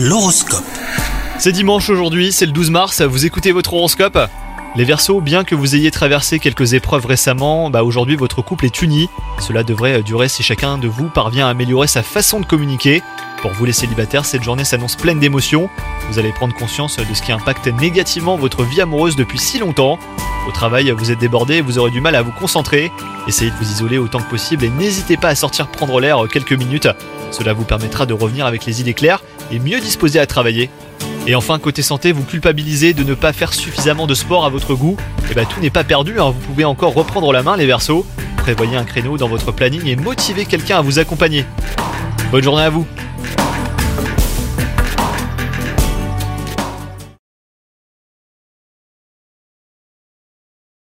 L'horoscope. C'est dimanche aujourd'hui, c'est le 12 mars, vous écoutez votre horoscope? Les Verseaux, bien que vous ayez traversé quelques épreuves récemment, bah aujourd'hui votre couple est uni. Cela devrait durer si chacun de vous parvient à améliorer sa façon de communiquer. Pour vous les célibataires, cette journée s'annonce pleine d'émotions. Vous allez prendre conscience de ce qui impacte négativement votre vie amoureuse depuis si longtemps. Au travail, vous êtes débordé et vous aurez du mal à vous concentrer. Essayez de vous isoler autant que possible et n'hésitez pas à sortir prendre l'air quelques minutes. Cela vous permettra de revenir avec les idées claires et mieux disposé à travailler. Et enfin, côté santé, vous culpabilisez de ne pas faire suffisamment de sport à votre goût. Et bah tout n'est pas perdu, hein. vous pouvez encore reprendre la main les versos. Prévoyez un créneau dans votre planning et motivez quelqu'un à vous accompagner. Bonne journée à vous